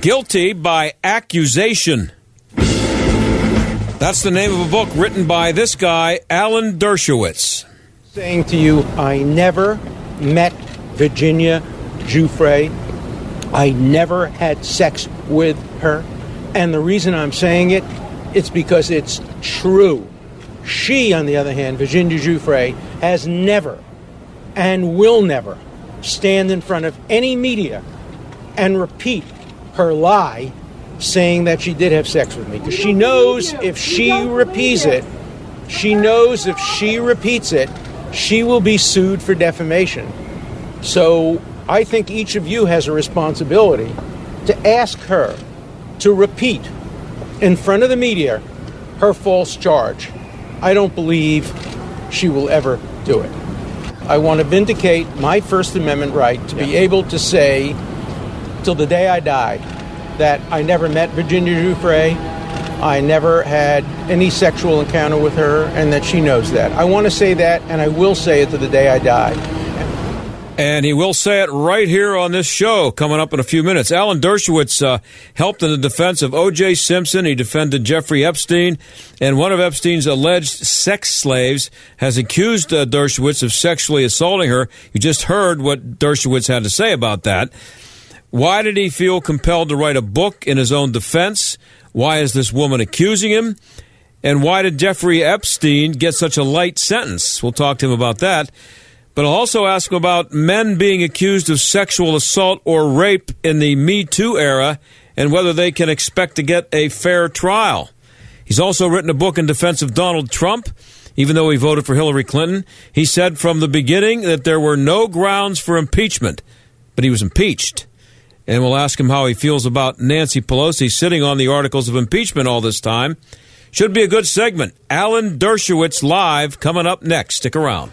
Guilty by accusation. That's the name of a book written by this guy, Alan Dershowitz. Saying to you, I never met Virginia Giuffre. I never had sex with her. And the reason I'm saying it, it's because it's true. She, on the other hand, Virginia Giuffre, has never and will never stand in front of any media and repeat her lie saying that she did have sex with me. Because she knows if she repeats it, she knows if she repeats it, she will be sued for defamation. So I think each of you has a responsibility to ask her to repeat in front of the media her false charge. I don't believe she will ever do it. I want to vindicate my First Amendment right to be able to say, till the day I die, that I never met Virginia Giuffre, I never had any sexual encounter with her, and that she knows that. I want to say that, and I will say it to the day I die. And he will say it right here on this show coming up in a few minutes. Alan Dershowitz uh, helped in the defense of O.J. Simpson. He defended Jeffrey Epstein. And one of Epstein's alleged sex slaves has accused uh, Dershowitz of sexually assaulting her. You just heard what Dershowitz had to say about that. Why did he feel compelled to write a book in his own defense? Why is this woman accusing him? And why did Jeffrey Epstein get such a light sentence? We'll talk to him about that. But I'll also ask him about men being accused of sexual assault or rape in the Me Too era and whether they can expect to get a fair trial. He's also written a book in defense of Donald Trump. Even though he voted for Hillary Clinton, he said from the beginning that there were no grounds for impeachment, but he was impeached. And we'll ask him how he feels about Nancy Pelosi sitting on the articles of impeachment all this time. Should be a good segment. Alan Dershowitz live coming up next. Stick around.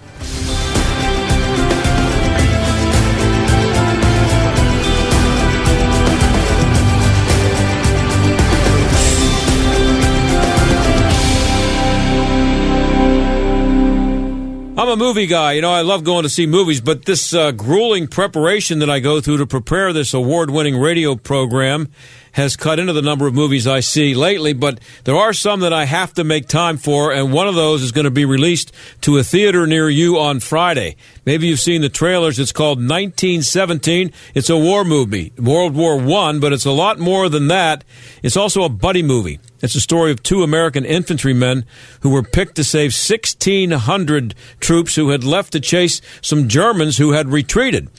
I'm a movie guy. You know, I love going to see movies, but this uh, grueling preparation that I go through to prepare this award winning radio program has cut into the number of movies I see lately, but there are some that I have to make time for, and one of those is going to be released to a theater near you on Friday. Maybe you've seen the trailers. It's called 1917. It's a war movie, World War One, but it's a lot more than that. It's also a buddy movie. It's a story of two American infantrymen who were picked to save 1,600 troops who had left to chase some Germans who had retreated.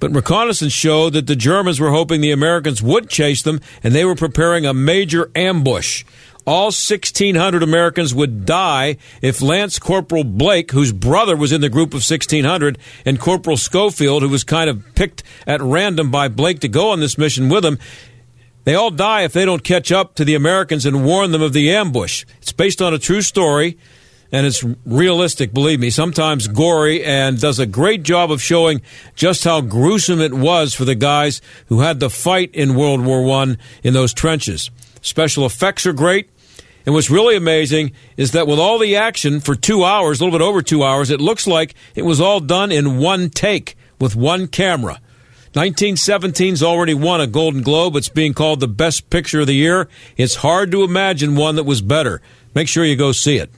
But reconnaissance showed that the Germans were hoping the Americans would chase them, and they were preparing a major ambush. All 1,600 Americans would die if Lance Corporal Blake, whose brother was in the group of 1,600, and Corporal Schofield, who was kind of picked at random by Blake to go on this mission with him, they all die if they don't catch up to the Americans and warn them of the ambush. It's based on a true story and it's realistic, believe me, sometimes gory, and does a great job of showing just how gruesome it was for the guys who had to fight in World War One in those trenches. Special effects are great. And what's really amazing is that with all the action for two hours, a little bit over two hours, it looks like it was all done in one take with one camera. 1917's already won a Golden Globe. It's being called the best picture of the year. It's hard to imagine one that was better. Make sure you go see it.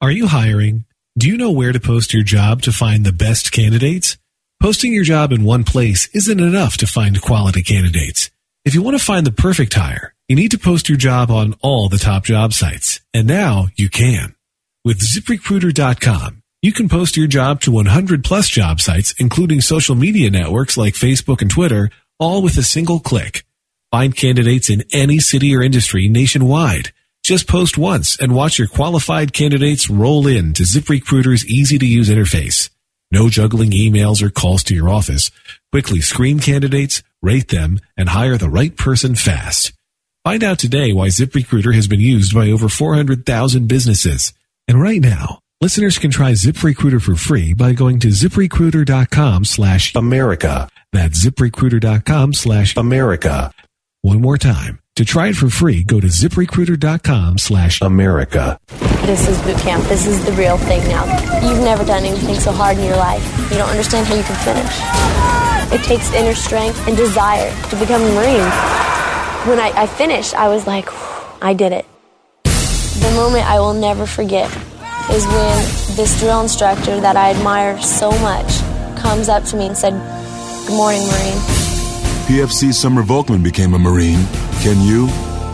Are you hiring? Do you know where to post your job to find the best candidates? Posting your job in one place isn't enough to find quality candidates. If you want to find the perfect hire, you need to post your job on all the top job sites. And now you can. With ziprecruiter.com, you can post your job to 100 plus job sites, including social media networks like Facebook and Twitter, all with a single click. Find candidates in any city or industry nationwide Just post once and watch your qualified candidates roll in to ZipRecruiter's easy to use interface. No juggling emails or calls to your office. Quickly screen candidates, rate them, and hire the right person fast. Find out today why ZipRecruiter has been used by over 400,000 businesses. And right now, listeners can try ZipRecruiter for free by going to ziprecruiter.com slash America. That's ziprecruiter.com slash America. One more time. To try it for free, go to ziprecruiter.com slash America. This is boot camp. This is the real thing now. You've never done anything so hard in your life. You don't understand how you can finish. It takes inner strength and desire to become a Marine. When I, I finished, I was like, I did it. The moment I will never forget is when this drill instructor that I admire so much comes up to me and said, Good morning, Marine. PFC Summer Volkman became a Marine. Can you?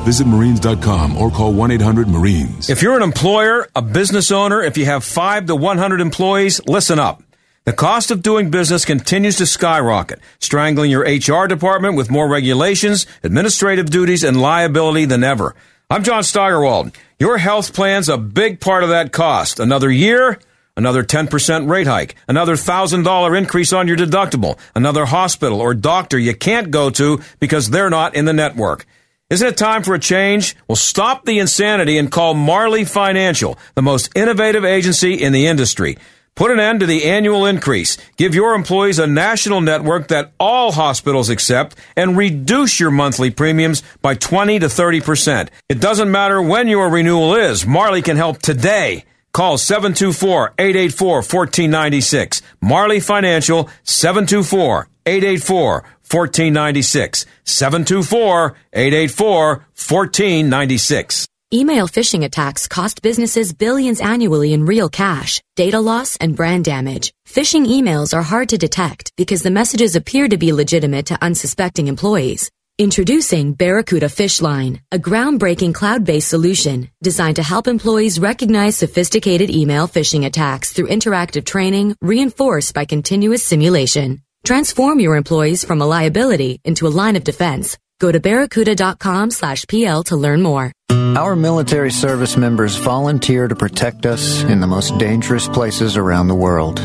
Visit Marines.com or call 1 800 Marines. If you're an employer, a business owner, if you have 5 to 100 employees, listen up. The cost of doing business continues to skyrocket, strangling your HR department with more regulations, administrative duties, and liability than ever. I'm John Steigerwald. Your health plan's a big part of that cost. Another year? Another 10% rate hike, another $1,000 increase on your deductible, another hospital or doctor you can't go to because they're not in the network. Isn't it time for a change? Well, stop the insanity and call Marley Financial, the most innovative agency in the industry. Put an end to the annual increase. Give your employees a national network that all hospitals accept and reduce your monthly premiums by 20 to 30%. It doesn't matter when your renewal is. Marley can help today. Call 724-884-1496. Marley Financial 724-884-1496. 724-884-1496. Email phishing attacks cost businesses billions annually in real cash, data loss, and brand damage. Phishing emails are hard to detect because the messages appear to be legitimate to unsuspecting employees. Introducing Barracuda PhishLine, a groundbreaking cloud-based solution designed to help employees recognize sophisticated email phishing attacks through interactive training reinforced by continuous simulation. Transform your employees from a liability into a line of defense. Go to barracuda.com slash PL to learn more. Our military service members volunteer to protect us in the most dangerous places around the world.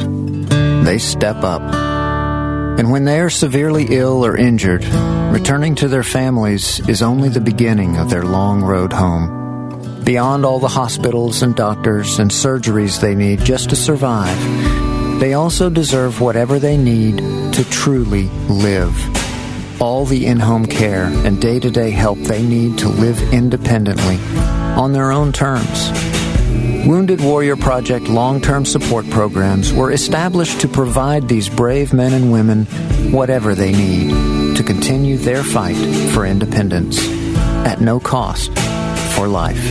They step up. And when they are severely ill or injured, returning to their families is only the beginning of their long road home. Beyond all the hospitals and doctors and surgeries they need just to survive, they also deserve whatever they need to truly live all the in home care and day to day help they need to live independently on their own terms. Wounded Warrior Project long term support programs were established to provide these brave men and women whatever they need to continue their fight for independence at no cost for life.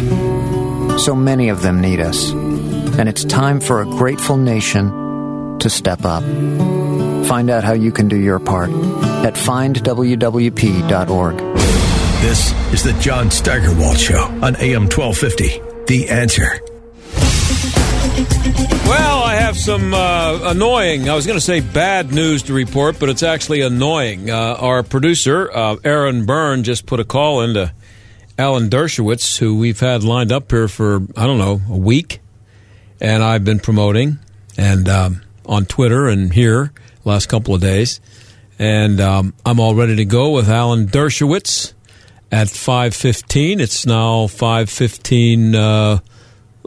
So many of them need us, and it's time for a grateful nation to step up. Find out how you can do your part at findwwp.org. This is the John Steigerwald Show on AM 1250. The answer. Well, I have some uh, annoying, I was going to say bad news to report, but it's actually annoying. Uh, our producer, uh, Aaron Byrne, just put a call into Alan Dershowitz, who we've had lined up here for, I don't know, a week. And I've been promoting and um, on Twitter and here last couple of days. And um, I'm all ready to go with Alan Dershowitz at 5.15. It's now 5.15, uh,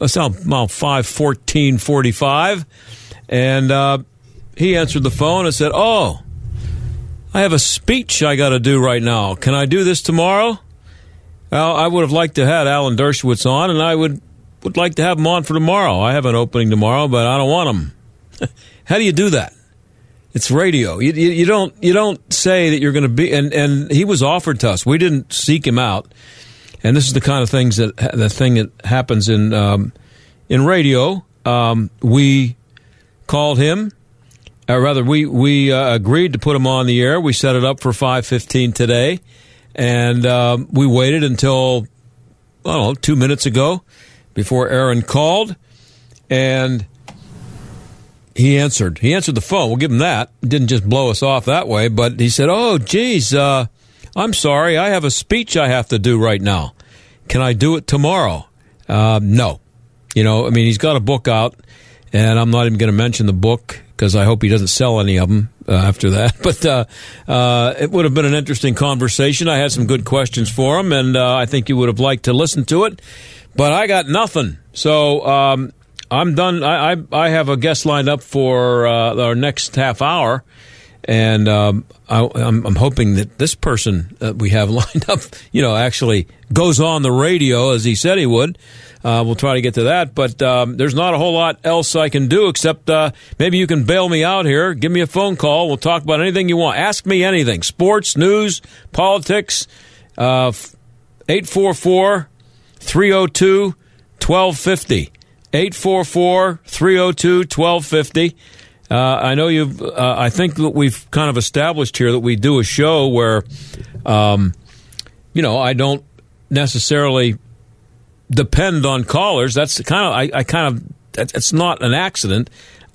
it's now, now 5.14.45. And uh, he answered the phone and said, oh, I have a speech I got to do right now. Can I do this tomorrow? Well, I would have liked to have Alan Dershowitz on, and I would, would like to have him on for tomorrow. I have an opening tomorrow, but I don't want him. How do you do that? It's radio. You, you, you, don't you don't say that you're going to be. And, and he was offered to us. We didn't seek him out. And this is the kind of things that the thing that happens in um, in radio. Um, we called him, or rather, we we uh, agreed to put him on the air. We set it up for five fifteen today, and um, we waited until I don't know two minutes ago before Aaron called, and he answered. He answered the phone. We'll give him that. Didn't just blow us off that way, but he said, "Oh, geez, uh, I'm sorry. I have a speech I have to do right now. can I do it tomorrow? Uh, no. You know, I mean, he's got a book out, and I'm not even going to mention the book because I hope he doesn't sell any of them uh, after that. But uh, uh, it would have been an interesting conversation. I had some good questions for him, and uh, I think you would have liked to listen to it. But I got nothing. So um, I'm done. I, I, I, have a guest lined up for uh, our next half hour. And um, I, am hoping that this person that we have lined up, you know, actually goes on the radio as he said he would. Uh, we'll try to get to that, but um, there's not a whole lot else I can do except uh, maybe you can bail me out here. Give me a phone call. We'll talk about anything you want. Ask me anything sports, news, politics. Uh, 844 302 1250. 844 302 1250. Uh, I know you've. Uh, I think that we've kind of established here that we do a show where, um, you know, I don't necessarily depend on callers. That's kind of I, I kind of it's not an accident.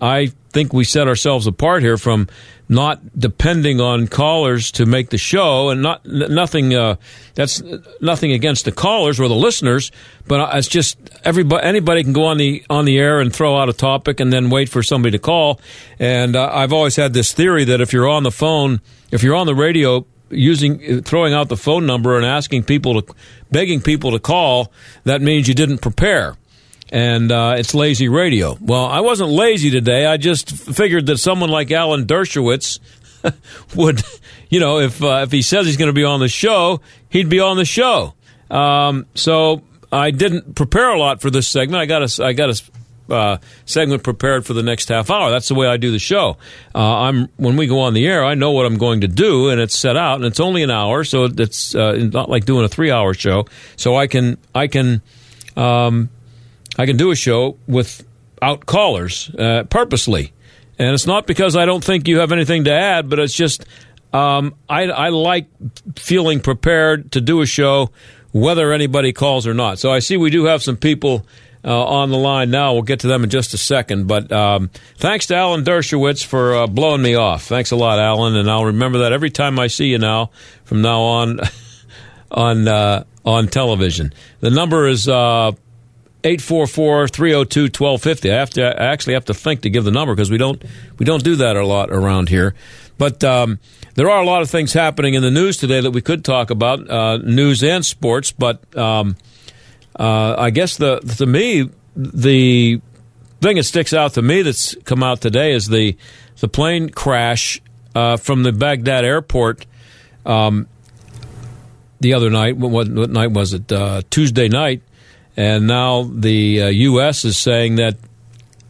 I think we set ourselves apart here from not depending on callers to make the show, and not nothing. Uh, that's nothing against the callers or the listeners, but it's just everybody. Anybody can go on the on the air and throw out a topic, and then wait for somebody to call. And uh, I've always had this theory that if you're on the phone, if you're on the radio, using throwing out the phone number and asking people to begging people to call that means you didn't prepare and uh, it's lazy radio well i wasn't lazy today i just figured that someone like alan dershowitz would you know if uh, if he says he's going to be on the show he'd be on the show um, so i didn't prepare a lot for this segment i got a i got a uh, segment prepared for the next half hour. That's the way I do the show. Uh, I'm when we go on the air, I know what I'm going to do, and it's set out, and it's only an hour, so it's uh, not like doing a three hour show. So I can I can um, I can do a show without callers uh, purposely, and it's not because I don't think you have anything to add, but it's just um, I, I like feeling prepared to do a show whether anybody calls or not. So I see we do have some people uh, on the line now. We'll get to them in just a second. But um, thanks to Alan Dershowitz for uh, blowing me off. Thanks a lot, Alan, and I'll remember that every time I see you now from now on on uh, on television. The number is. Uh, 844-302-1250. I have to I actually have to think to give the number because we don't we don't do that a lot around here. But um, there are a lot of things happening in the news today that we could talk about, uh, news and sports. But um, uh, I guess the to me the thing that sticks out to me that's come out today is the the plane crash uh, from the Baghdad airport um, the other night. What, what night was it? Uh, Tuesday night, and now the U.S. Uh, is saying that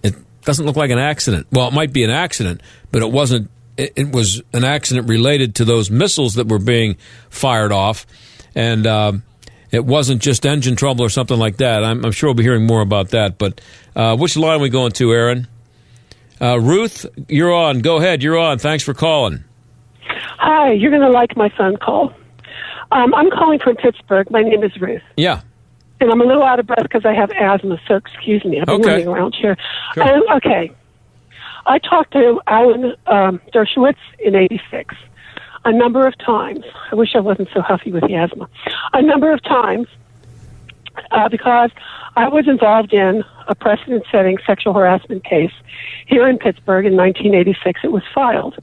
it doesn't look like an accident. Well, it might be an accident, but it wasn't. It, it was an accident related to those missiles that were being fired off, and um, it wasn't just engine trouble or something like that. I'm, I'm sure we'll be hearing more about that. But uh, which line are we going to, Aaron? Uh, Ruth, you're on. Go ahead. You're on. Thanks for calling. Hi. You're going to like my phone call. Um, I'm calling from Pittsburgh. My name is Ruth. Yeah. And I'm a little out of breath because I have asthma, so excuse me. I've been okay. running around here. Sure. Um, okay. I talked to Alan um, Dershowitz in 86 a number of times. I wish I wasn't so huffy with the asthma. A number of times uh, because I was involved in a precedent setting sexual harassment case here in Pittsburgh in 1986. It was filed.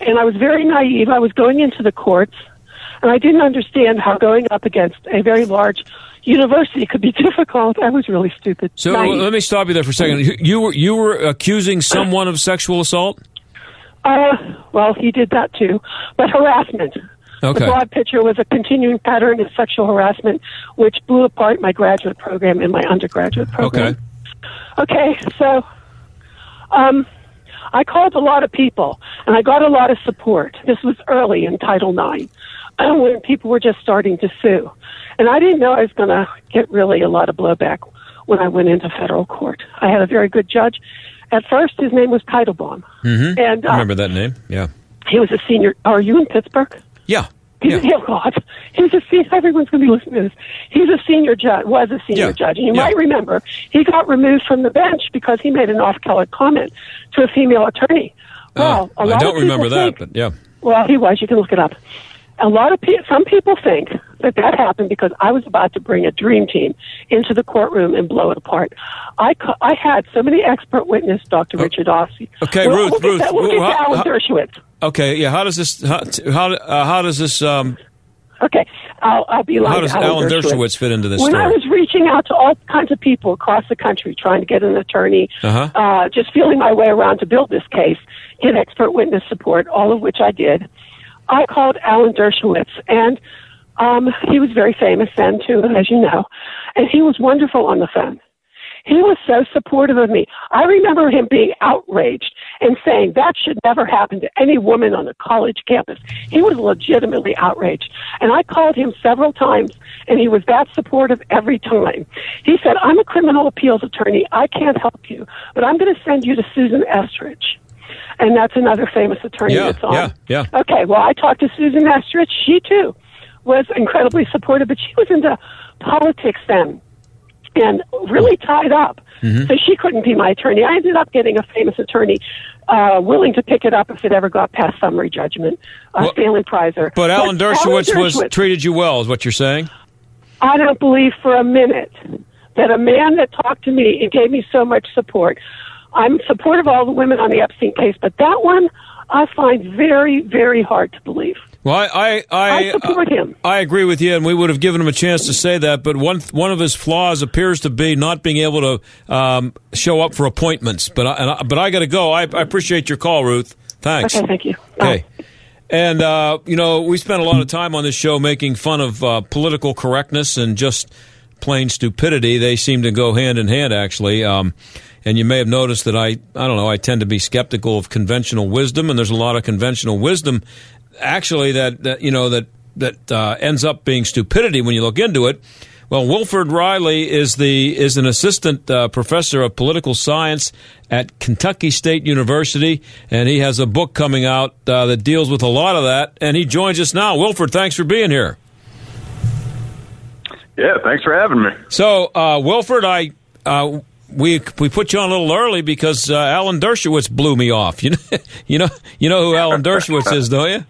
And I was very naive. I was going into the courts, and I didn't understand how going up against a very large university could be difficult. I was really stupid. So naive. let me stop you there for a second. You were you were accusing someone of sexual assault? Uh, well, he did that too, but harassment. Okay. The broad picture was a continuing pattern of sexual harassment, which blew apart my graduate program and my undergraduate program. Okay. Okay, so um, I called a lot of people, and I got a lot of support. This was early in Title IX, when people were just starting to sue. And I didn't know I was going to get really a lot of blowback when I went into federal court. I had a very good judge, at first, his name was Teitelbaum. Mm-hmm. And uh, I remember that name. Yeah. He was a senior. Are you in Pittsburgh? Yeah. He's, yeah. Oh God, he's a senior. Everyone's going to be listening to this. He's a senior judge. Was a senior Yeah. judge, and you Yeah. might remember he got removed from the bench because he made an off-color comment to a female attorney. Well, Uh, a lot I don't remember that, think- but yeah. well, he was. You can look it up. A lot of people, some people think that that happened because I was about to bring a dream team into the courtroom and blow it apart. I, ca- I had so many expert witness, Dr. Richard Ossie. Okay, We'll- Ruth, we'll Ruth, that- we'll get Ruth, to how- Alan how- Dershowitz. Okay, yeah. How does this? How how, uh, how does this? Um, Okay, I'll, I'll be like how does Alan Dershowitz fit into this when story? I was reaching out to all kinds of people across the country trying to get an attorney, Uh-huh. uh, just feeling my way around to build this case, get expert witness support, all of which I did, I called Alan Dershowitz, and um, he was very famous then too, as you know, and he was wonderful on the phone. He was so supportive of me. I remember him being outraged and saying that should never happen to any woman on a college campus. He was legitimately outraged. And I called him several times, and he was that supportive every time. He said, I'm a criminal appeals attorney. I can't help you, but I'm going to send you to Susan Estrich. And that's another famous attorney Yeah, that's on. yeah, yeah. Okay, well, I talked to Susan Estrich. She, too, was incredibly supportive, but she was into politics then and really tied up. Mm-hmm. So she couldn't be my attorney. I ended up getting a famous attorney uh, willing to pick it up if it ever got past summary judgment, uh, Stanley Preiser. But Alan Dershowitz was Dershowitz- treated you well, is what you're saying? I don't believe for a minute that a man that talked to me and gave me so much support. I'm supportive of all the women on the Epstein case, but that one I find very, very hard to believe. Well, I I I, I support him. I agree with you, and we would have given him a chance to say that. But one one of his flaws appears to be not being able to um, show up for appointments. But I, but I got to go. I, I appreciate your call, Ruth. Thanks. Okay, thank you. Okay. And, uh, you know, we spent a lot of time on this show making fun of uh, political correctness and just plain stupidity. They seem to go hand in hand, actually. Um, and you may have noticed that I, I don't know, I tend to be skeptical of conventional wisdom, and there's a lot of conventional wisdom, actually, that, that you know, that, that uh, ends up being stupidity when you look into it. Well, Wilfred Reilly is the is an assistant uh, professor of political science at Kentucky State University, and he has a book coming out uh, that deals with a lot of that. And he joins us now. Wilfred, thanks for being here. Yeah, thanks for having me. So, uh, Wilfred, I uh, we we put you on a little early because uh, Alan Dershowitz blew me off. You know, you know, you know who Alan Dershowitz is, don't you?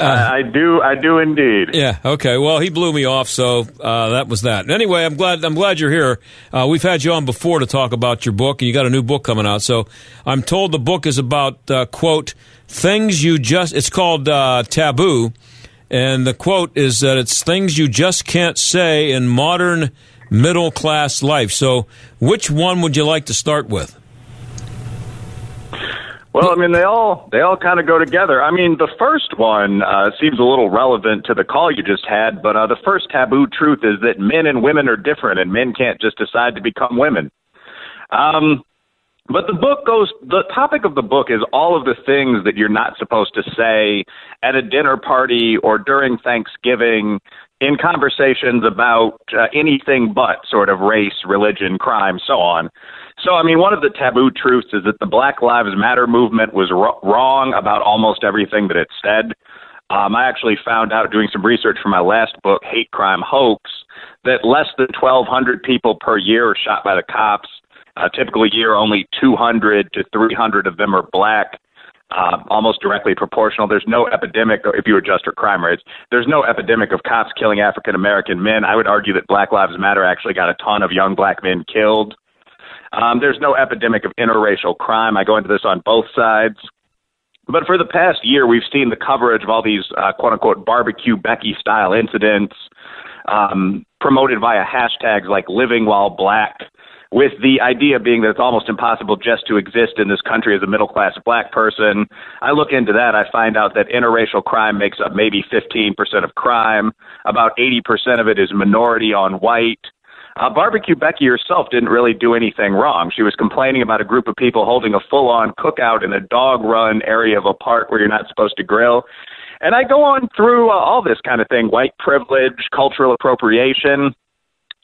I, I do, I do indeed. Yeah. Okay. Well, he blew me off, so uh, that was that. Anyway, I'm glad. I'm glad you're here. Uh, we've had you on before to talk about your book, and you got a new book coming out. So I'm told the book is about uh, quote things you just. It's called uh, Taboo, and the quote is that it's things you just can't say in modern middle class life. So, which one would you like to start with? Well, I mean, they all they all kind of go together. I mean, the first one uh, seems a little relevant to the call you just had, but uh, the first taboo truth is that men and women are different, and men can't just decide to become women. Um, but the book goes. The topic of the book is all of the things that you're not supposed to say at a dinner party or during Thanksgiving in conversations about uh, anything but sort of race, religion, crime, so on. So, I mean, one of the taboo truths is that the Black Lives Matter movement was ro- wrong about almost everything that it said. Um, I actually found out doing some research for my last book, Hate Crime Hoax, that less than 1,200 people per year are shot by the cops. Uh, a year only 200 to 300 of them are black. Uh, almost directly proportional. There's no epidemic, if you adjust for crime rates, there's no epidemic of cops killing African American men. I would argue that Black Lives Matter actually got a ton of young black men killed. Um, there's no epidemic of interracial crime. I go into this on both sides. But for the past year, we've seen the coverage of all these uh, quote unquote barbecue Becky style incidents um, promoted via hashtags like living while black, with the idea being that it's almost impossible just to exist in this country as a middle class black person. I look into that, I find out that interracial crime makes up maybe 15% of crime, about 80% of it is minority on white. Uh, Barbecue Becky herself didn't really do anything wrong. She was complaining about a group of people holding a full on cookout in a dog run area of a park where you're not supposed to grill. And I go on through uh, all this kind of thing white privilege, cultural appropriation.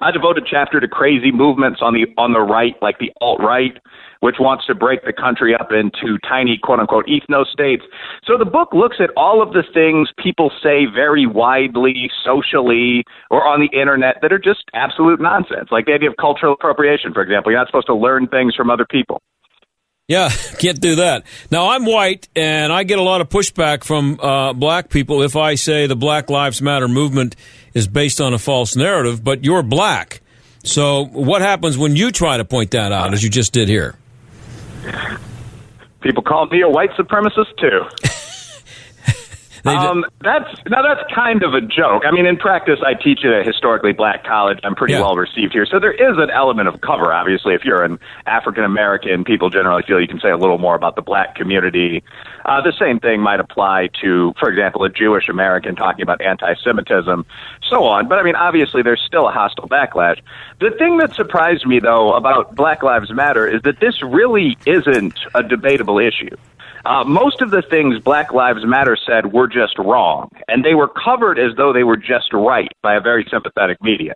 I devote a chapter to crazy movements on the on the right, like the alt right, which wants to break the country up into tiny quote unquote ethno states. So the book looks at all of the things people say very widely, socially, or on the internet that are just absolute nonsense. Like the idea of cultural appropriation, for example. You're not supposed to learn things from other people. Yeah, can't do that. Now, I'm white, and I get a lot of pushback from uh, black people if I say the Black Lives Matter movement is based on a false narrative, but you're black. So, what happens when you try to point that out, as you just did here? People call me a white supremacist, too. Um, that's now that's kind of a joke. I mean, in practice, I teach at a historically black college. I'm pretty Yeah. well received here, so there is an element of cover. Obviously, if you're an African American, people generally feel you can say a little more about the black community. Uh, the same thing might apply to, for example, a Jewish American talking about anti-Semitism, so on. But I mean, obviously, there's still a hostile backlash. The thing that surprised me, though, about Black Lives Matter is that this really isn't a debatable issue. Uh, most of the things Black Lives Matter said were just wrong, and they were covered as though they were just right by a very sympathetic media.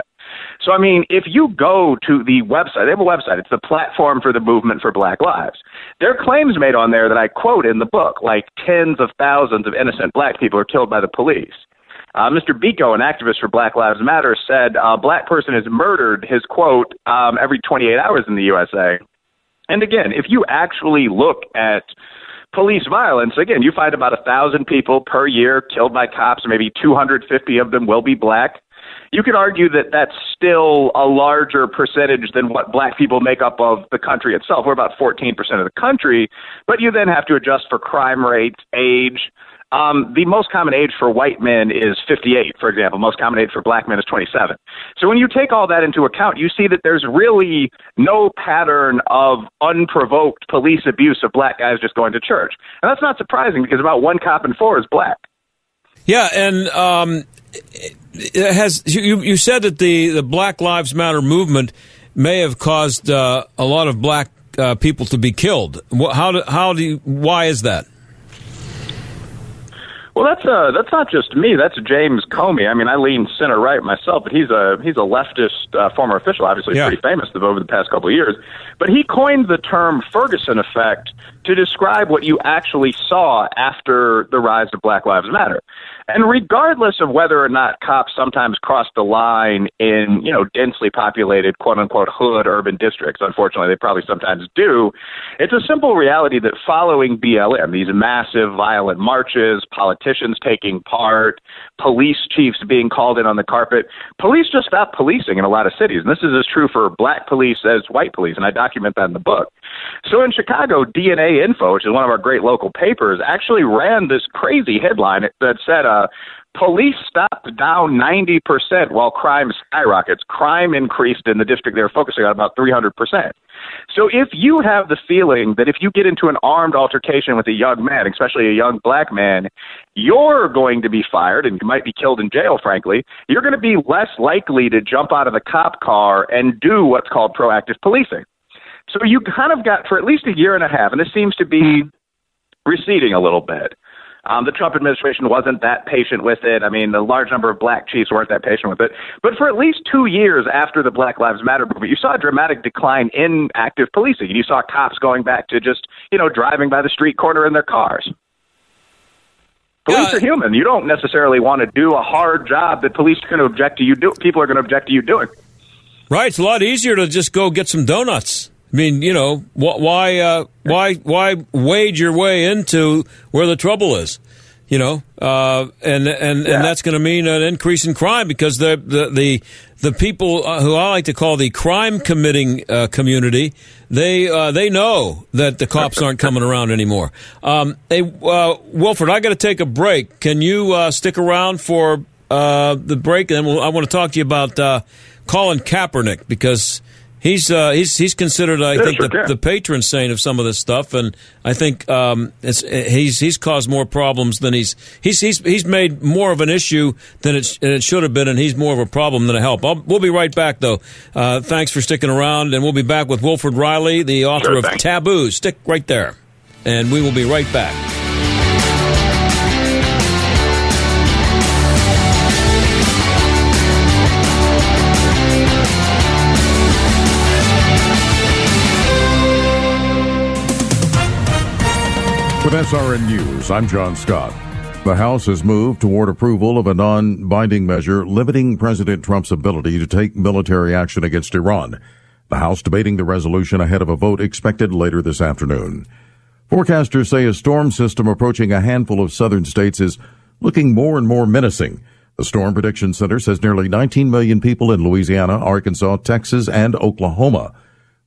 So, I mean, if you go to the website, they have a website, it's the platform for the movement for Black Lives. There are claims made on there that I quote in the book, like tens of thousands of innocent black people are killed by the police. Uh, Mr. Biko, an activist for Black Lives Matter, said a black person is murdered, his quote, um, every 28 hours in the USA. And again, if you actually look at police violence, again, you find about a thousand people per year killed by cops. Maybe 250 of them will be black. You could argue that that's still a larger percentage than what black people make up of the country itself. We're about 14% of the country, but you then have to adjust for crime rates, age. Um, the most common age for white men is 58, for example. Most common age for black men is 27. So when you take all that into account, you see that there's really no pattern of unprovoked police abuse of black guys just going to church. And that's not surprising because about one cop in four is black. Yeah, and um, has you, you said that the, the Black Lives Matter movement may have caused uh, a lot of black uh, people to be killed. How do, how do you, why is that? Well, that's uh, that's not just me. That's James Comey. I mean, I lean center right myself, but he's a he's a leftist uh, former official. Obviously, Yeah. pretty famous over the past couple of years. But he coined the term Ferguson effect to describe what you actually saw after the rise of Black Lives Matter. And regardless of whether or not cops sometimes cross the line in, you know, densely populated quote unquote hood urban districts, unfortunately they probably sometimes do, it's a simple reality that following BLM, these massive violent marches, politicians taking part, police chiefs being called in on the carpet, police just stopped policing in a lot of cities. And this is as true for black police as white police, and I document that in the book. So in Chicago, DNA Info, which is one of our great local papers, actually ran this crazy headline that said, uh, Uh, police stopped down 90% while crime skyrockets. Crime increased in the district they were focusing on about 300%. So if you have the feeling that if you get into an armed altercation with a young man, especially a young black man, you're going to be fired and you might be killed in jail, frankly, you're going to be less likely to jump out of the cop car and do what's called proactive policing. So you kind of got for at least a year and a half, and this seems to be hmm. receding a little bit. Um, the Trump administration wasn't that patient with it. I mean, the large number of black chiefs weren't that patient with it. But for at least two years after the Black Lives Matter movement, you saw a dramatic decline in active policing. You saw cops going back to just, you know, driving by the street corner in their cars. Police are human. You don't necessarily want to do a hard job that police are going to object to you do. People are going to object to you doing. Right, it's a lot easier to just go get some donuts. I mean, you know, wh- why, uh, why, why wade your way into where the trouble is? You know, uh, and and and that's going to mean an increase in crime because the the the, the people uh, who I like to call the crime committing uh, community, they uh, they know that the cops aren't coming around anymore. Um, hey, uh, Wilfred, I got to take a break. Can you uh, stick around for uh, the break? And we'll, I want to talk to you about uh, Colin Kaepernick because he's uh, he's he's considered, I Yeah, think, the, the patron saint of some of this stuff, and I think um, it's, he's he's caused more problems than he's he's he's he's made more of an issue than it, it should have been, and he's more of a problem than a help. I'll, we'll be right back, though. Uh, thanks for sticking around, and we'll be back with Wilfred Reilly, the author Sure of. Taboo. Stick right there, and we will be right back. With SRN News, I'm John Scott. The House has moved toward approval of a non binding measure limiting President Trump's ability to take military action against Iran. The House debating the resolution ahead of a vote expected later this afternoon. Forecasters say a storm system approaching a handful of southern states is looking more and more menacing. The Storm Prediction Center says nearly 19 million people in Louisiana, Arkansas, Texas, and Oklahoma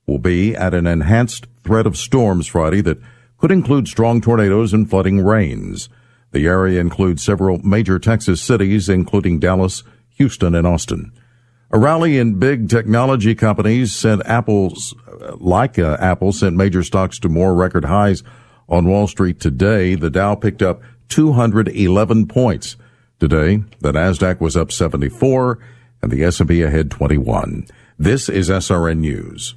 will be at an enhanced threat of storms Friday that could include strong tornadoes and flooding rains. The area includes several major Texas cities, including Dallas, Houston, and Austin. A rally in big technology companies sent Apple's, like uh, Apple, sent major stocks to more record highs on Wall Street today. The Dow picked up 211 points. Today, the Nasdaq was up 74 and the S&P ahead 21. This is SRN News.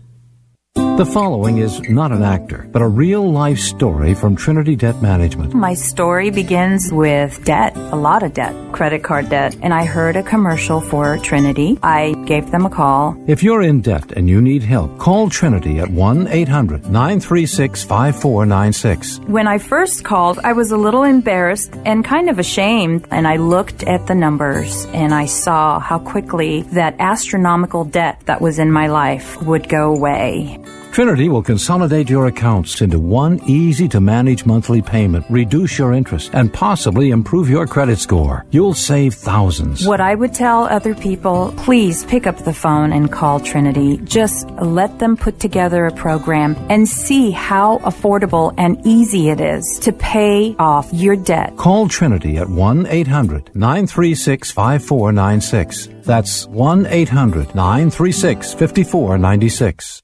The following is not an actor, but a real life story from Trinity Debt Management. My story begins with debt, a lot of debt, credit card debt, and I heard a commercial for Trinity. I gave them a call. If you're in debt and you need help, call Trinity at 1 800 936 5496. When I first called, I was a little embarrassed and kind of ashamed, and I looked at the numbers and I saw how quickly that astronomical debt that was in my life would go away. Trinity will consolidate your accounts into one easy to manage monthly payment, reduce your interest, and possibly improve your credit score. You'll save thousands. What I would tell other people, please pick up the phone and call Trinity. Just let them put together a program and see how affordable and easy it is to pay off your debt. Call Trinity at 1 800 936 5496. That's 1 800 936 5496.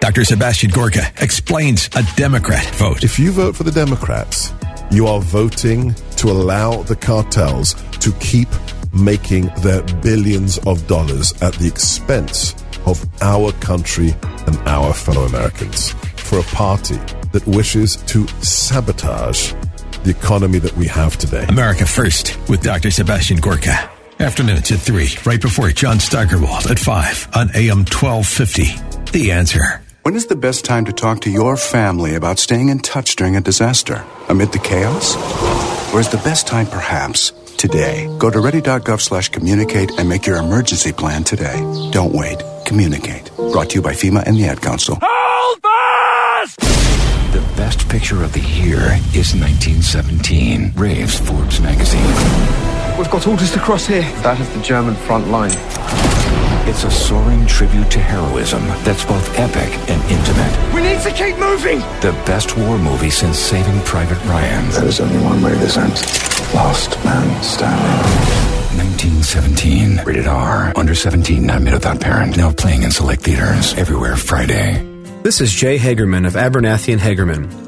Dr. Sebastian Gorka explains a Democrat vote. If you vote for the Democrats, you are voting to allow the cartels to keep making their billions of dollars at the expense of our country and our fellow Americans. For a party that wishes to sabotage the economy that we have today. America First with Dr. Sebastian Gorka. Afternoons at 3, right before John Steigerwald at 5 on AM 1250. The answer. When is the best time to talk to your family about staying in touch during a disaster? Amid the chaos? Or is the best time perhaps today? Go to ready.gov slash communicate and make your emergency plan today. Don't wait. Communicate. Brought to you by FEMA and the Ad Council. Hold fast! The best picture of the year is 1917, Raves Forbes magazine. We've got orders to cross here. That is the German front line. It's a soaring tribute to heroism that's both epic and intimate. We need to keep moving! The best war movie since Saving Private Ryan. There is only one way this ends. Last man standing. 1917. Rated R. Under 17, not made without parent. Now playing in select theaters everywhere Friday. This is Jay Hagerman of Abernathy and Hagerman.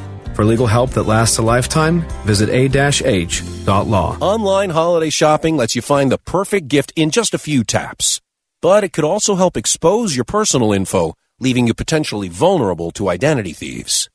For legal help that lasts a lifetime, visit a-h.law. Online holiday shopping lets you find the perfect gift in just a few taps. But it could also help expose your personal info leaving you potentially vulnerable to identity thieves.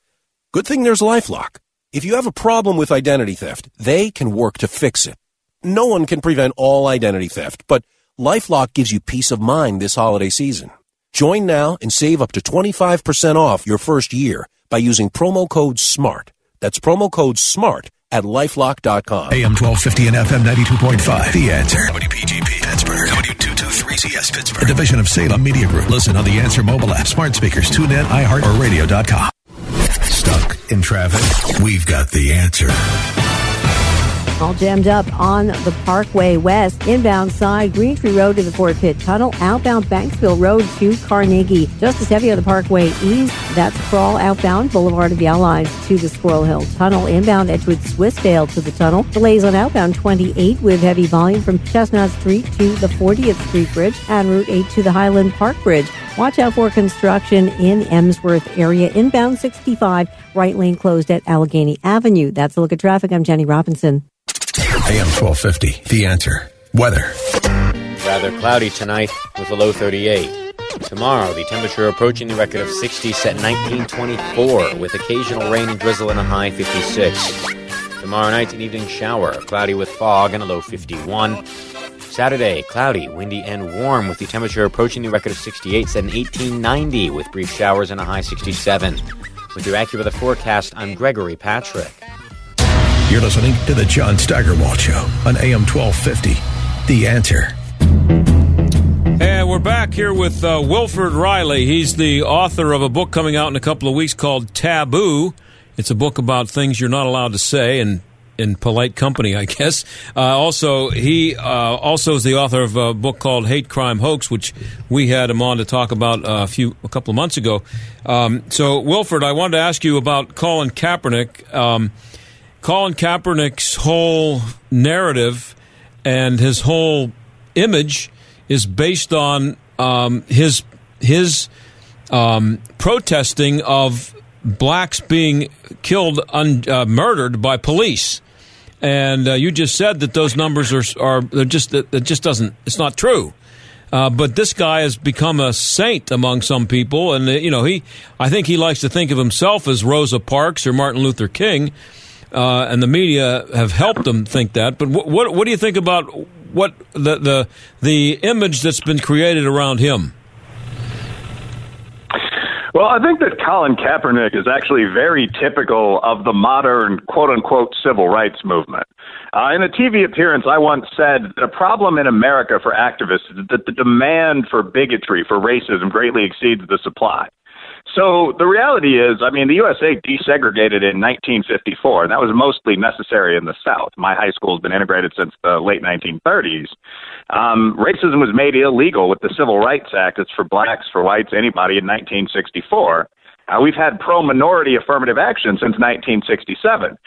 Good thing there's LifeLock. If you have a problem with identity theft, they can work to fix it. No one can prevent all identity theft, but LifeLock gives you peace of mind this holiday season. Join now and save up to 25% off your first year by using promo code SMART. That's promo code SMART at lifelock.com. AM 1250 and FM 92.5. The answer. WPGP Pittsburgh. W223CS Pittsburgh. A division of Salem Media Group. Listen on the Answer mobile app, smart speakers, tune in, iHeart, or radio.com. Stuck in traffic? We've got the answer. All jammed up on the Parkway West, inbound side, Greentree Road to the Fort Pitt Tunnel, outbound Banksville Road to Carnegie. Just as heavy on the Parkway East, that's Crawl outbound Boulevard of the Allies to the Squirrel Hill Tunnel, inbound Edgewood Swissvale to the tunnel. Delays on outbound 28 with heavy volume from Chestnut Street to the 40th Street Bridge and Route 8 to the Highland Park Bridge. Watch out for construction in Emsworth area. Inbound 65, right lane closed at Allegheny Avenue. That's a look at traffic. I'm Jenny Robinson. AM 1250, The Answer. Weather. Rather cloudy tonight with a low 38. Tomorrow, the temperature approaching the record of 60 set 1924 with occasional rain and drizzle and a high 56. Tomorrow night, an evening shower, cloudy with fog, and a low 51. Saturday, cloudy, windy, and warm, with the temperature approaching the record of 68 set in 1890, with brief showers and a high 67. With your AccuWeather forecast, I'm Gregory Patrick. You're listening to the John Steigerwald Show on AM 1250. The answer. And we're back here with uh, Reilly. He's the author of a book coming out in a couple of weeks called Taboo. It's a book about things you're not allowed to say and in polite company, I guess. Uh, also, he uh, also is the author of a book called Hate Crime Hoax, which we had him on to talk about a few a couple of months ago. Um, so, Wilfred, I wanted to ask you about Colin Kaepernick. Um, Colin Kaepernick's whole narrative and his whole image is based on um, his his um, protesting of blacks being killed, un, uh, murdered by police. And uh, you just said that those numbers are are just that it just doesn't it's not true. Uh, but this guy has become a saint among some people, and uh, you know he I think he likes to think of himself as Rosa Parks or Martin Luther King uh, and the media have helped them think that. But what, what, what do you think about what the the the image that's been created around him? Well, I think that Colin Kaepernick is actually very typical of the modern quote unquote civil rights movement. Uh, in a TV appearance, I once said a problem in America for activists is that the demand for bigotry, for racism, greatly exceeds the supply. So the reality is, I mean, the USA desegregated in 1954, and that was mostly necessary in the South. My high school has been integrated since the late 1930s. Um, racism was made illegal with the Civil Rights Act. It's for blacks, for whites, anybody in 1964. Uh, we've had pro minority affirmative action since 1967.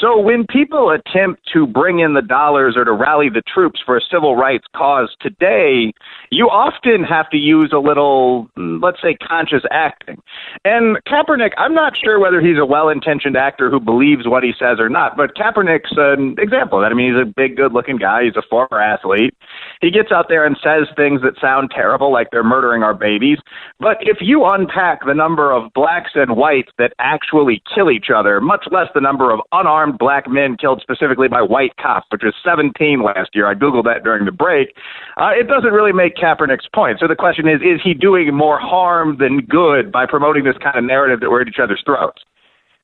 So when people attempt to bring in the dollars or to rally the troops for a civil rights cause today, you often have to use a little, let's say, conscious acting. And Kaepernick, I'm not sure whether he's a well intentioned actor who believes what he says or not, but Kaepernick's an example. Of that. I mean, he's a big, good looking guy. He's a former athlete. He gets out there and says things that sound terrible, like they're murdering our babies. But if you unpack the number of black blacks and whites that actually kill each other, much less the number of unarmed black men killed specifically by white cops, which was 17 last year. I Googled that during the break. Uh, it doesn't really make Kaepernick's point. So the question is is he doing more harm than good by promoting this kind of narrative that we're at each other's throats?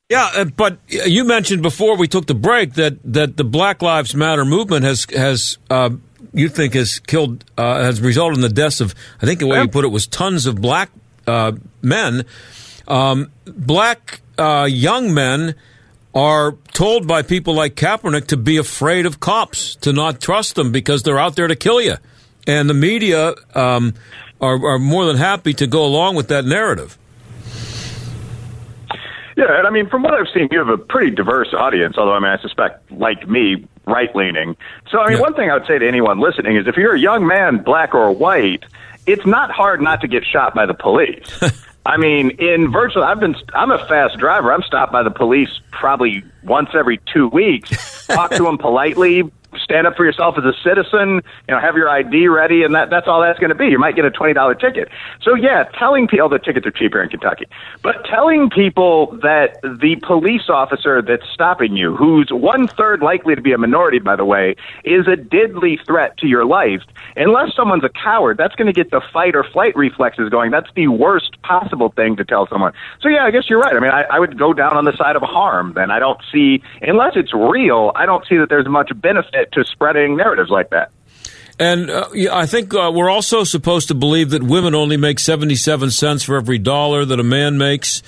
Yeah, uh, but you mentioned before we took the break that, that the Black Lives Matter movement has has uh, you think has killed uh, has resulted in the deaths of I think the way you put it was tons of black uh, men um, black uh, young men are told by people like Kaepernick to be afraid of cops, to not trust them because they're out there to kill you. And the media um, are, are more than happy to go along with that narrative. Yeah, and I mean, from what I've seen, you have a pretty diverse audience. Although, I mean, I suspect, like me, right leaning. So, I mean, yeah. one thing I would say to anyone listening is, if you're a young man, black or white, it's not hard not to get shot by the police. I mean, in virtually, I've been, I'm a fast driver. I'm stopped by the police probably once every two weeks. Talk to them politely, stand up for yourself as a citizen, you know, have your ID ready, and that, that's all that's going to be. You might get a $20 ticket. So, yeah, telling people, the tickets are cheaper in Kentucky, but telling people that the police officer that's stopping you, who's one third likely to be a minority, by the way, is a deadly threat to your life, unless someone's a coward, that's going to get the fight or flight reflexes going. That's the worst possible thing to tell someone. So, yeah, I guess you're right. I mean, I, I would go down on the side of harm then. I don't see, unless it's real, I don't see that there's much benefit to spreading narratives like that. And uh, I think uh, we're also supposed to believe that women only make 77 cents for every dollar that a man makes.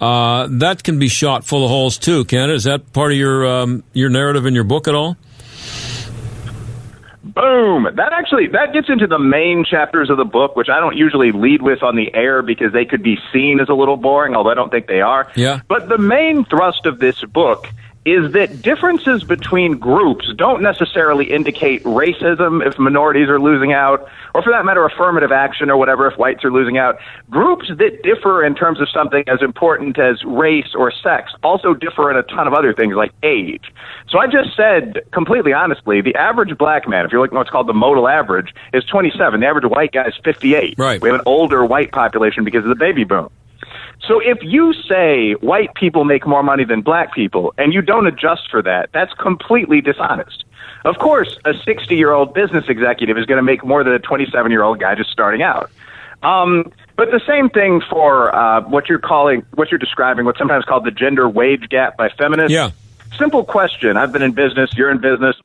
Uh, that can be shot full of holes too, can it? Is that part of your um, your narrative in your book at all? Boom! That actually that gets into the main chapters of the book, which I don't usually lead with on the air because they could be seen as a little boring, although I don't think they are. Yeah. But the main thrust of this book is that differences between groups don't necessarily indicate racism if minorities are losing out, or for that matter, affirmative action or whatever if whites are losing out. Groups that differ in terms of something as important as race or sex also differ in a ton of other things like age. So I just said, completely honestly, the average black man, if you're looking at what's called the modal average, is 27. The average white guy is 58. Right. We have an older white population because of the baby boom. So if you say white people make more money than black people and you don't adjust for that, that's completely dishonest. Of course, a 60 year old business executive is going to make more than a 27 year old guy just starting out. Um, but the same thing for uh, what you're calling, what you're describing, what's sometimes called the gender wage gap by feminists. Yeah. Simple question. I've been in business. You're in business.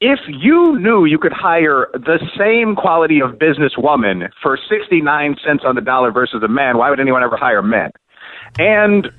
If you knew you could hire the same quality of businesswoman for 69 cents on the dollar versus a man, why would anyone ever hire men? And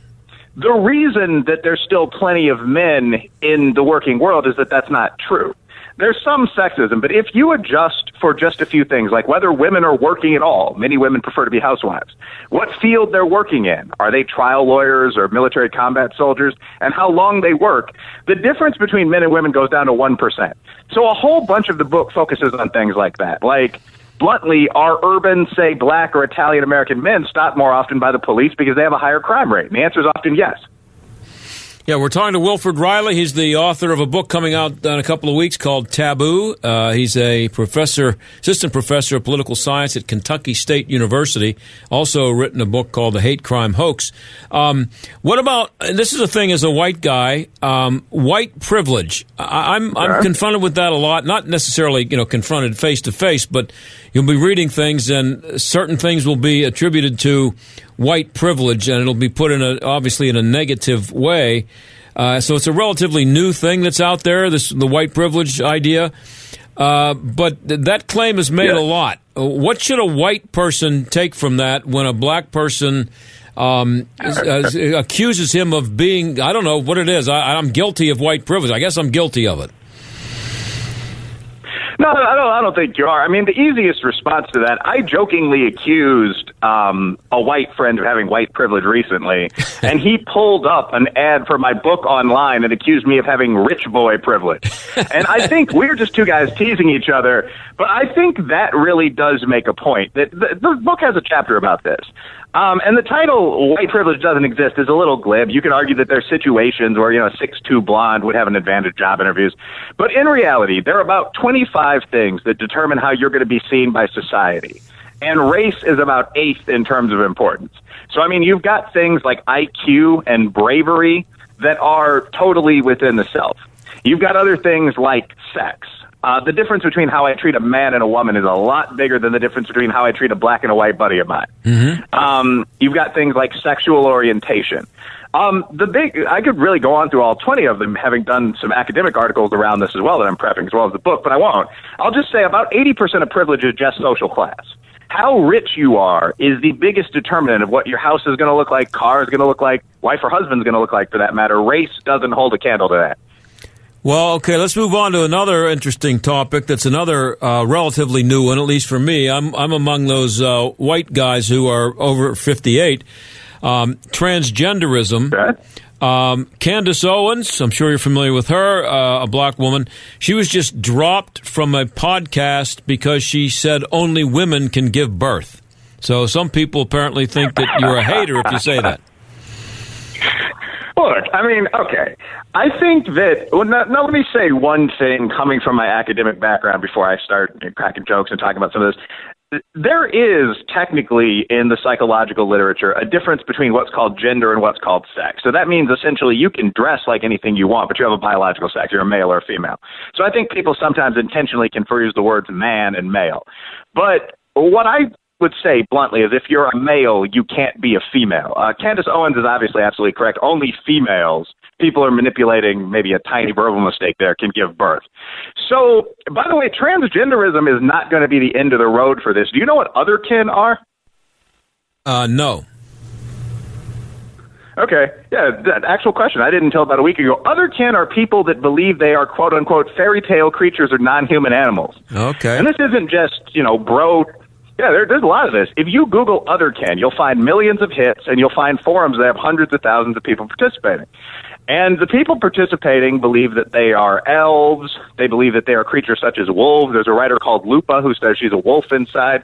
the reason that there's still plenty of men in the working world is that that's not true. There's some sexism, but if you adjust for just a few things, like whether women are working at all, many women prefer to be housewives, what field they're working in, are they trial lawyers or military combat soldiers, and how long they work, the difference between men and women goes down to 1%. So a whole bunch of the book focuses on things like that, like bluntly, are urban, say, black or Italian American men stopped more often by the police because they have a higher crime rate? And the answer is often yes. Yeah, we're talking to Wilfred Reilly. He's the author of a book coming out in a couple of weeks called Taboo. Uh, he's a professor, assistant professor of political science at Kentucky State University. Also written a book called The Hate Crime Hoax. Um, what about, and this is a thing as a white guy, um, white privilege. I, I'm, I'm confronted with that a lot. Not necessarily, you know, confronted face to face, but you'll be reading things and certain things will be attributed to white privilege and it'll be put in a, obviously in a negative way. Uh, so it's a relatively new thing that's out there, this the white privilege idea. Uh, but th- that claim is made a lot. What should a white person take from that when a black person um, uh, accuses him of being, I don't know what it is. I, I'm guilty of white privilege. I guess I'm guilty of it. No, I don't. I don't think you are. I mean, the easiest response to that, I jokingly accused um, a white friend of having white privilege recently, and he pulled up an ad for my book online and accused me of having rich boy privilege. And I think we're just two guys teasing each other, but I think that really does make a point. That the, the book has a chapter about this. Um, and the title "White Privilege Doesn't Exist" is a little glib. You could argue that there's situations where you know a six-two blonde would have an advantage job interviews, but in reality, there are about 25 things that determine how you're going to be seen by society, and race is about eighth in terms of importance. So, I mean, you've got things like IQ and bravery that are totally within the self. You've got other things like sex. Uh, the difference between how I treat a man and a woman is a lot bigger than the difference between how I treat a black and a white buddy of mine. Um, you've got things like sexual orientation. Um, the big, I could really go on through all 20 of them, having done some academic articles around this as well that I'm prepping, as well as the book, but I won't. I'll just say about 80% of privilege is just social class. How rich you are is the biggest determinant of what your house is going to look like, car is going to look like, wife or husband's going to look like for that matter. Race doesn't hold a candle to that. Well, okay, let's move on to another interesting topic. That's another uh, relatively new one, at least for me. I'm I'm among those uh, white guys who are over 58. Um, transgenderism. Um, Candace Owens, I'm sure you're familiar with her, uh, a black woman. She was just dropped from a podcast because she said only women can give birth. So some people apparently think that you're a hater if you say that. Look, I mean, okay. I think that, well, now, now let me say one thing coming from my academic background before I start cracking jokes and talking about some of this. There is technically in the psychological literature a difference between what's called gender and what's called sex. So that means essentially you can dress like anything you want, but you have a biological sex. You're a male or a female. So I think people sometimes intentionally confuse the words man and male. But what I would say bluntly is if you're a male, you can't be a female. Uh, Candace Owens is obviously absolutely correct. Only females, people are manipulating maybe a tiny verbal mistake there, can give birth. So, by the way, transgenderism is not going to be the end of the road for this. Do you know what other kin are? Uh, no. Okay, yeah, that actual question I didn't until about a week ago. Other kin are people that believe they are quote unquote fairy tale creatures or non human animals. Okay. And this isn't just, you know, bro. Yeah, there, there's a lot of this. If you Google other kin, you'll find millions of hits and you'll find forums that have hundreds of thousands of people participating. And the people participating believe that they are elves. They believe that they are creatures such as wolves. There's a writer called Lupa who says she's a wolf inside.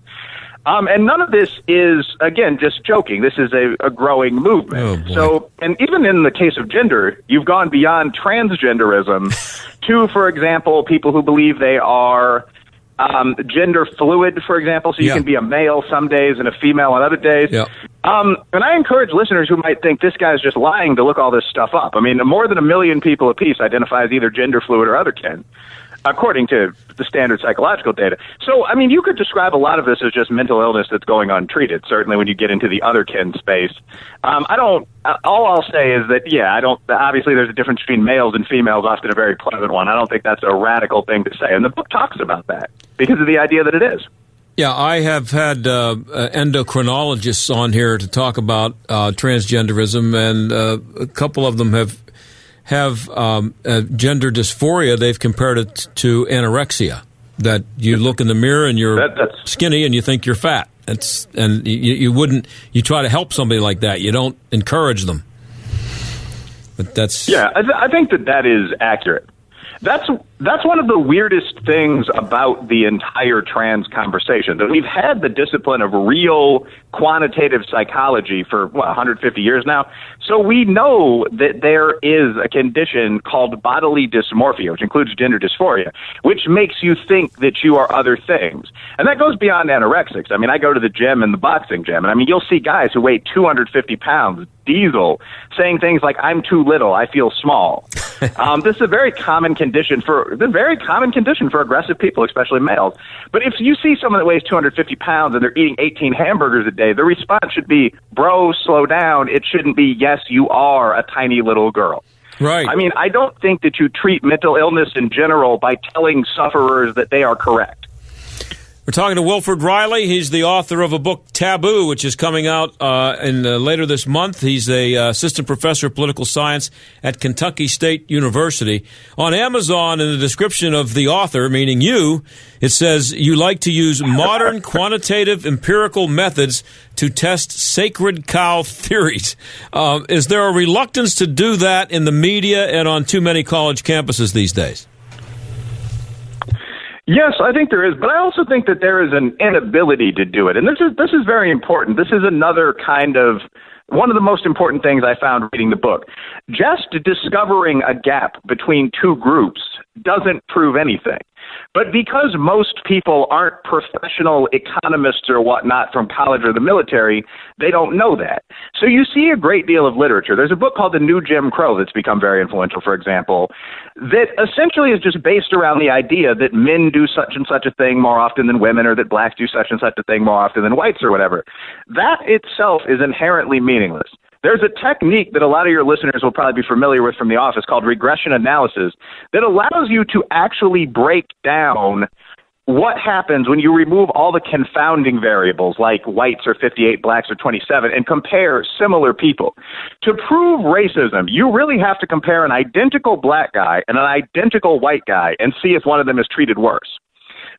Um, and none of this is, again, just joking. This is a, a growing movement. so, and even in the case of gender, you've gone beyond transgenderism to, for example, people who believe they are um, gender fluid, for example. So you Yeah. can be a male some days and a female on other days. Yeah. Um, and I encourage listeners who might think this guy's just lying to look all this stuff up. I mean, more than a million people apiece identify as either gender fluid or otherkin, according to the standard psychological data. So, I mean, you could describe a lot of this as just mental illness that's going untreated. Certainly, when you get into the otherkin space, um, I don't. All I'll say is that yeah, I don't. Obviously, there's a difference between males and females, often a very pleasant one. I don't think that's a radical thing to say, and the book talks about that because of the idea that it is. Yeah, I have had uh, uh, endocrinologists on here to talk about uh, transgenderism, and uh, a couple of them have have um, uh, gender dysphoria. They've compared it to anorexia. That you look in the mirror and you're skinny and you think you're fat. That's and you, you wouldn't you try to help somebody like that. You don't encourage them. But that's Yeah, I, th- I think that that is accurate. That's that's one of the weirdest things about the entire trans conversation that we've had the discipline of real quantitative psychology for what, 150 years now. So we know that there is a condition called bodily dysmorphia, which includes gender dysphoria, which makes you think that you are other things. And that goes beyond anorexics. I mean, I go to the gym and the boxing gym, and I mean, you'll see guys who weigh 250 pounds, diesel, saying things like, I'm too little, I feel small. um, this is a very common condition for, a very common condition for aggressive people, especially males. But if you see someone that weighs 250 pounds and they're eating 18 hamburgers a day, the response should be, bro, slow down. It shouldn't be, yes, you are a tiny little girl. Right. I mean, I don't think that you treat mental illness in general by telling sufferers that they are correct. We're talking to Wilfred Reilly. He's the author of a book, Taboo, which is coming out uh, in uh, later this month. He's a uh, assistant professor of political science at Kentucky State University. On Amazon, in the description of the author, meaning you, it says you like to use modern quantitative empirical methods to test sacred cow theories. Um, is there a reluctance to do that in the media and on too many college campuses these days? Yes, I think there is, but I also think that there is an inability to do it. And this is this is very important. This is another kind of one of the most important things I found reading the book. Just discovering a gap between two groups doesn't prove anything. But because most people aren't professional economists or whatnot from college or the military, they don't know that. So you see a great deal of literature. There's a book called The New Jim Crow that's become very influential, for example, that essentially is just based around the idea that men do such and such a thing more often than women, or that blacks do such and such a thing more often than whites, or whatever. That itself is inherently meaningless. There's a technique that a lot of your listeners will probably be familiar with from the office called regression analysis that allows you to actually break down what happens when you remove all the confounding variables like whites are 58, blacks are 27, and compare similar people. To prove racism, you really have to compare an identical black guy and an identical white guy and see if one of them is treated worse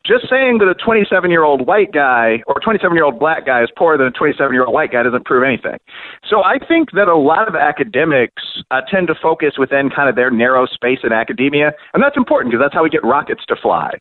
just saying that a 27 year old white guy or 27 year old black guy is poorer than a 27 year old white guy doesn't prove anything. So I think that a lot of academics uh, tend to focus within kind of their narrow space in academia, and that's important because that's how we get rockets to fly.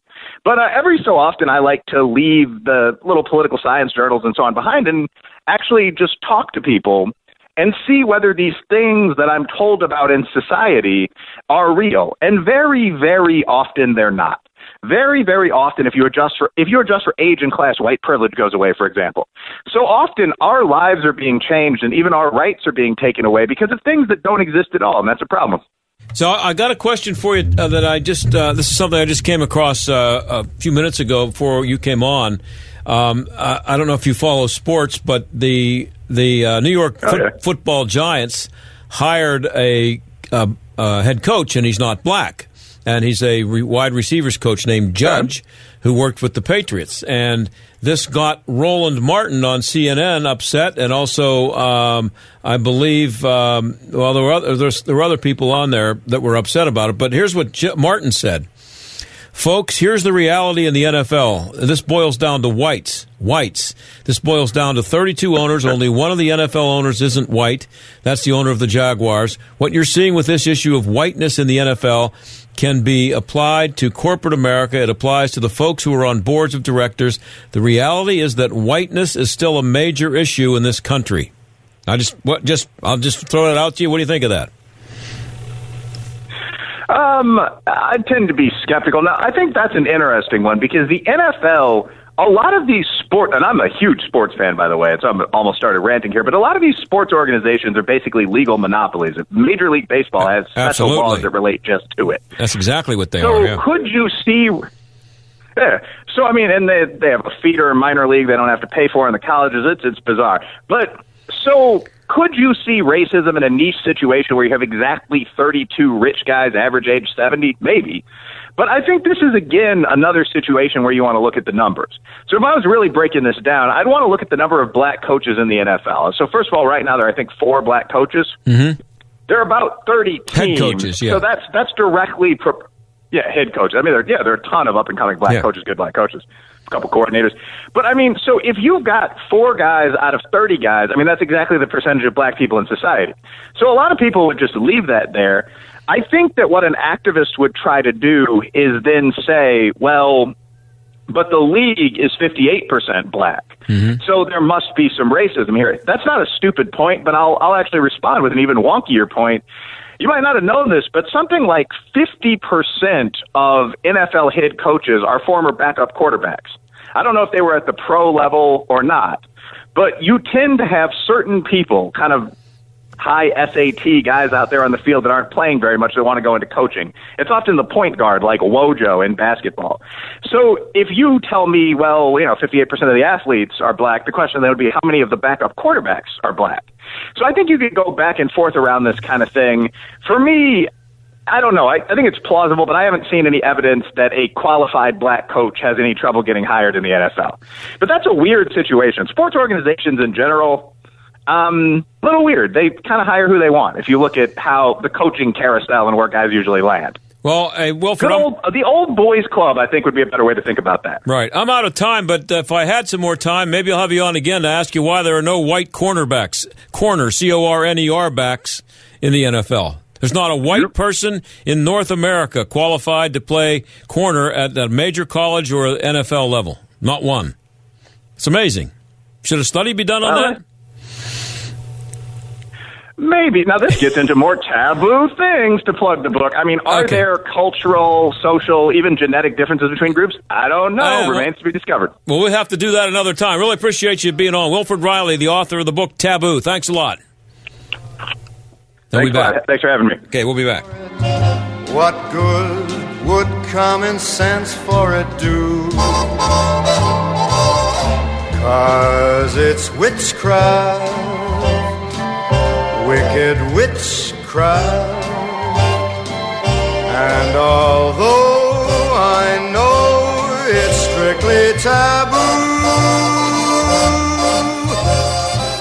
But uh, every so often, I like to leave the little political science journals and so on behind and actually just talk to people and see whether these things that I'm told about in society are real. And very, very often they're not. Very, very often, if you adjust for if you adjust for age and class, white privilege goes away. For example, so often our lives are being changed, and even our rights are being taken away because of things that don't exist at all, and that's a problem. So I got a question for you uh, that I just uh, this is something I just came across uh, a few minutes ago before you came on. Um, I, I, don't know if you follow sports, but the the uh, New York oh, yeah. Football Giants hired a, a, a head coach, and he's not black and he's a re- wide receivers coach named Judge who worked with the Patriots. And this got Roland Martin on CNN upset, and also um, I believe um, well there were other, there were other people on there that were upset about it. But here's what J- Martin said. Folks, here's the reality in the NFL. This boils down to whites. Whites. This boils down to 32 owners. Only one of the NFL owners isn't white. That's the owner of the Jaguars. What you're seeing with this issue of whiteness in the NFL can be applied to corporate America. It applies to the folks who are on boards of directors. The reality is that whiteness is still a major issue in this country. I just, what, just, I'll just throw it out to you. What do you think of that? Um, I tend to be skeptical. Now, I think that's an interesting one because the NFL a lot of these sport, and I'm a huge sports fan, by the way. So I'm almost started ranting here, but a lot of these sports organizations are basically legal monopolies. Major League Baseball has special Absolutely. laws that relate just to it. That's exactly what they so are. Yeah. could you see? Yeah. So I mean, and they they have a feeder minor league they don't have to pay for in the colleges. It's it's bizarre. But so could you see racism in a niche situation where you have exactly 32 rich guys, average age 70? Maybe. But I think this is again another situation where you want to look at the numbers. So if I was really breaking this down, I'd want to look at the number of black coaches in the NFL. So first of all, right now there are I think four black coaches. Mm-hmm. There are about 30 teams. Head coaches, yeah. So that's that's directly pro- yeah, head coaches. I mean, there, yeah, there are a ton of up and coming black Yeah. coaches, good black coaches, a couple coordinators. But I mean, so if you've got four guys out of 30 guys, I mean, that's exactly the percentage of black people in society. So a lot of people would just leave that there. I think that what an activist would try to do is then say, well, but the league is 58% black. Mm-hmm. So there must be some racism here. That's not a stupid point, but I'll, I'll actually respond with an even wonkier point. You might not have known this, but something like 50% of NFL head coaches are former backup quarterbacks. I don't know if they were at the pro level or not, but you tend to have certain people, kind of high SAT guys out there on the field that aren't playing very much that want to go into coaching. It's often the point guard like Wojo in basketball. So if you tell me, well, you know, 58% of the athletes are black, the question then would be how many of the backup quarterbacks are black? So I think you could go back and forth around this kind of thing. For me, I don't know. I, I think it's plausible, but I haven't seen any evidence that a qualified black coach has any trouble getting hired in the NFL. But that's a weird situation. Sports organizations in general, um, a little weird. They kind of hire who they want. If you look at how the coaching carousel and where guys usually land. Well, hey, Wilfred, old, the old boys club, I think, would be a better way to think about that. Right. I'm out of time, but if I had some more time, maybe I'll have you on again to ask you why there are no white cornerbacks, corner, C O R N E R backs in the NFL. There's not a white person in North America qualified to play corner at a major college or NFL level. Not one. It's amazing. Should a study be done on Well, that? Maybe. Now, this gets into more taboo things to plug the book. I mean, are Okay. there cultural, social, even genetic differences between groups? I don't know. Uh, Remains to be discovered. Well, we'll have to do that another time. Really appreciate you being on. Wilfred Reilly, the author of the book Taboo. Thanks a lot. We'll Thanks, be back. for- thanks for having me. Okay, we'll be back. What good would common sense for it do? Cause it's witchcraft, wicked. And although I know it's strictly taboo,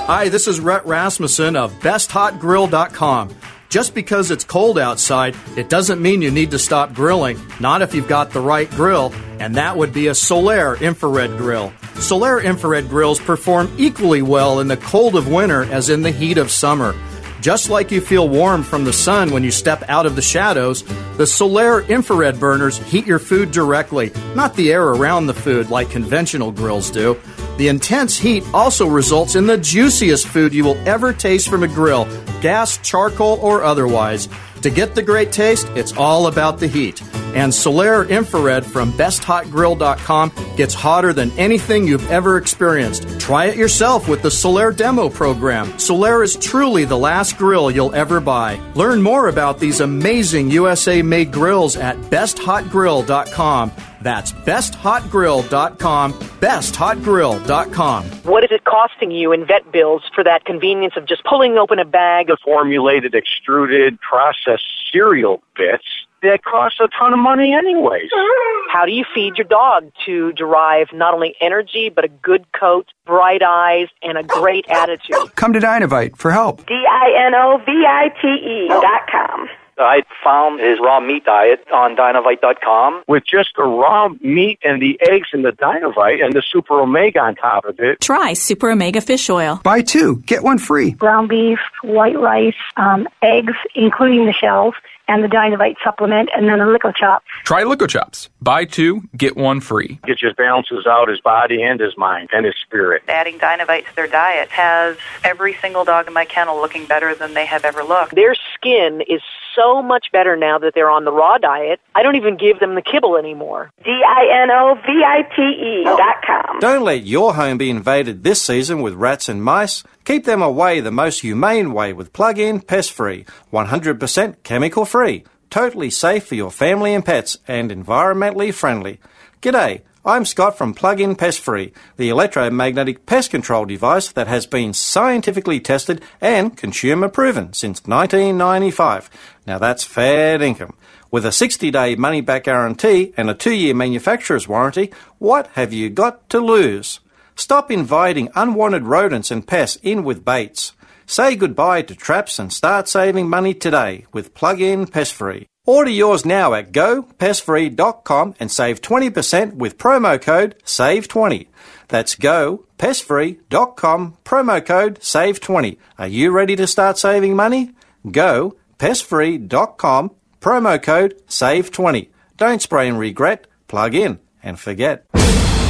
Hi, this is Rhett Rasmussen of BestHotGrill.com. Just because it's cold outside, it doesn't mean you need to stop grilling. Not if you've got the right grill, and that would be a Solaire infrared grill. Solaire infrared grills perform equally well in the cold of winter as in the heat of summer. Just like you feel warm from the sun when you step out of the shadows, the Solaire infrared burners heat your food directly, not the air around the food like conventional grills do. The intense heat also results in the juiciest food you will ever taste from a grill, gas, charcoal, or otherwise. To get the great taste, it's all about the heat. And Solaire Infrared from BestHotGrill.com gets hotter than anything you've ever experienced. Try it yourself with the Solaire Demo Program. Solaire is truly the last grill you'll ever buy. Learn more about these amazing USA made grills at BestHotGrill.com. That's BestHotGrill.com. BestHotGrill.com. What is it costing you in vet bills for that convenience of just pulling open a bag of formulated, extruded, processed cereal bits that costs a ton of money anyways. How do you feed your dog to derive not only energy, but a good coat, bright eyes, and a great attitude? Come to Dinovite for help. D-I-N-O-V-I-T-E dot com. I found his raw meat diet on Dinovite.com with just the raw meat and the eggs and the Dinovite and the Super Omega on top of it. Try Super Omega Fish Oil. Buy two, get one free. Ground beef, white rice, um, eggs, including the shells, and the Dinovite supplement, and then a Lico Chops. Try Lico Chops. Buy two, get one free. It just balances out his body and his mind and his spirit. Adding Dinovite to their diet has every single dog in my kennel looking better than they have ever looked. Their skin is so much better now that they're on the raw diet. I don't even give them the kibble anymore. D-I-N-O-V-I-T-E oh. dot com. Don't let your home be invaded this season with rats and mice. Keep them away the most humane way with plug-in pest free, 100% chemical free, totally safe for your family and pets, and environmentally friendly. G'day. I'm Scott from Plug-in Pest Free, the electromagnetic pest control device that has been scientifically tested and consumer proven since 1995. Now that's fair income. With a 60-day money-back guarantee and a two-year manufacturer's warranty, what have you got to lose? Stop inviting unwanted rodents and pests in with baits. Say goodbye to traps and start saving money today with Plug-in Pest Free. Order yours now at gopestfree.com and save 20% with promo code SAVE20. That's gopestfree.com, promo code SAVE20. Are you ready to start saving money? Go pestfree.com, promo code SAVE20. Don't spray and regret, plug in and forget.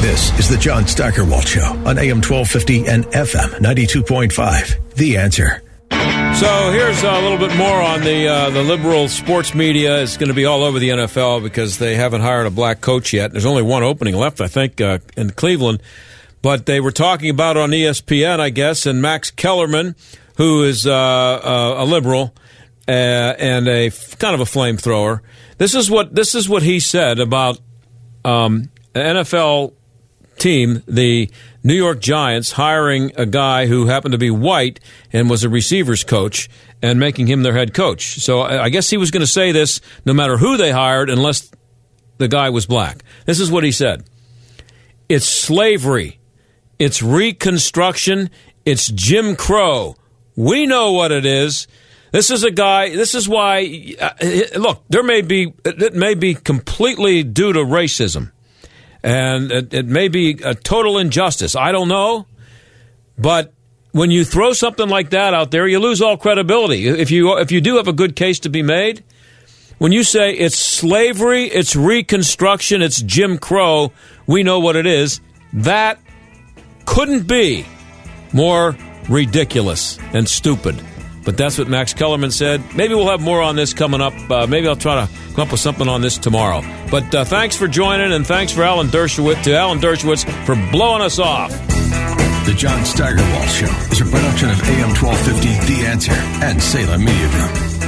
This is the John Steigerwald Show on AM 1250 and FM 92.5. The answer. So here's a little bit more on the uh, the liberal sports media. It's going to be all over the NFL because they haven't hired a black coach yet. There's only one opening left, I think, uh, in Cleveland. But they were talking about on ESPN, I guess, and Max Kellerman, who is uh, uh a liberal uh, and a kind of a flamethrower. This is what this is what he said about um, NFL team, the New York Giants, hiring a guy who happened to be white and was a receivers coach and making him their head coach. So I guess he was going to say this no matter who they hired, unless the guy was black. This is what he said It's slavery, it's Reconstruction, it's Jim Crow. We know what it is. This is a guy. This is why. Uh, look, there may be. It may be completely due to racism and it, it may be a total injustice. I don't know, but when you throw something like that out there, you lose all credibility. If you if you do have a good case to be made, when you say it's slavery, it's Reconstruction, it's Jim Crow, we know what it is. That couldn't be more ridiculous and stupid. But that's what Max Kellerman said. Maybe we'll have more on this coming up. Uh, maybe I'll try to come up with something on this tomorrow. But uh, thanks for joining, and thanks for Alan Dershowitz to Alan Dershowitz for blowing us off. The John Steigerwald Show is a production of AM 1250 The Answer and Salem Media Group.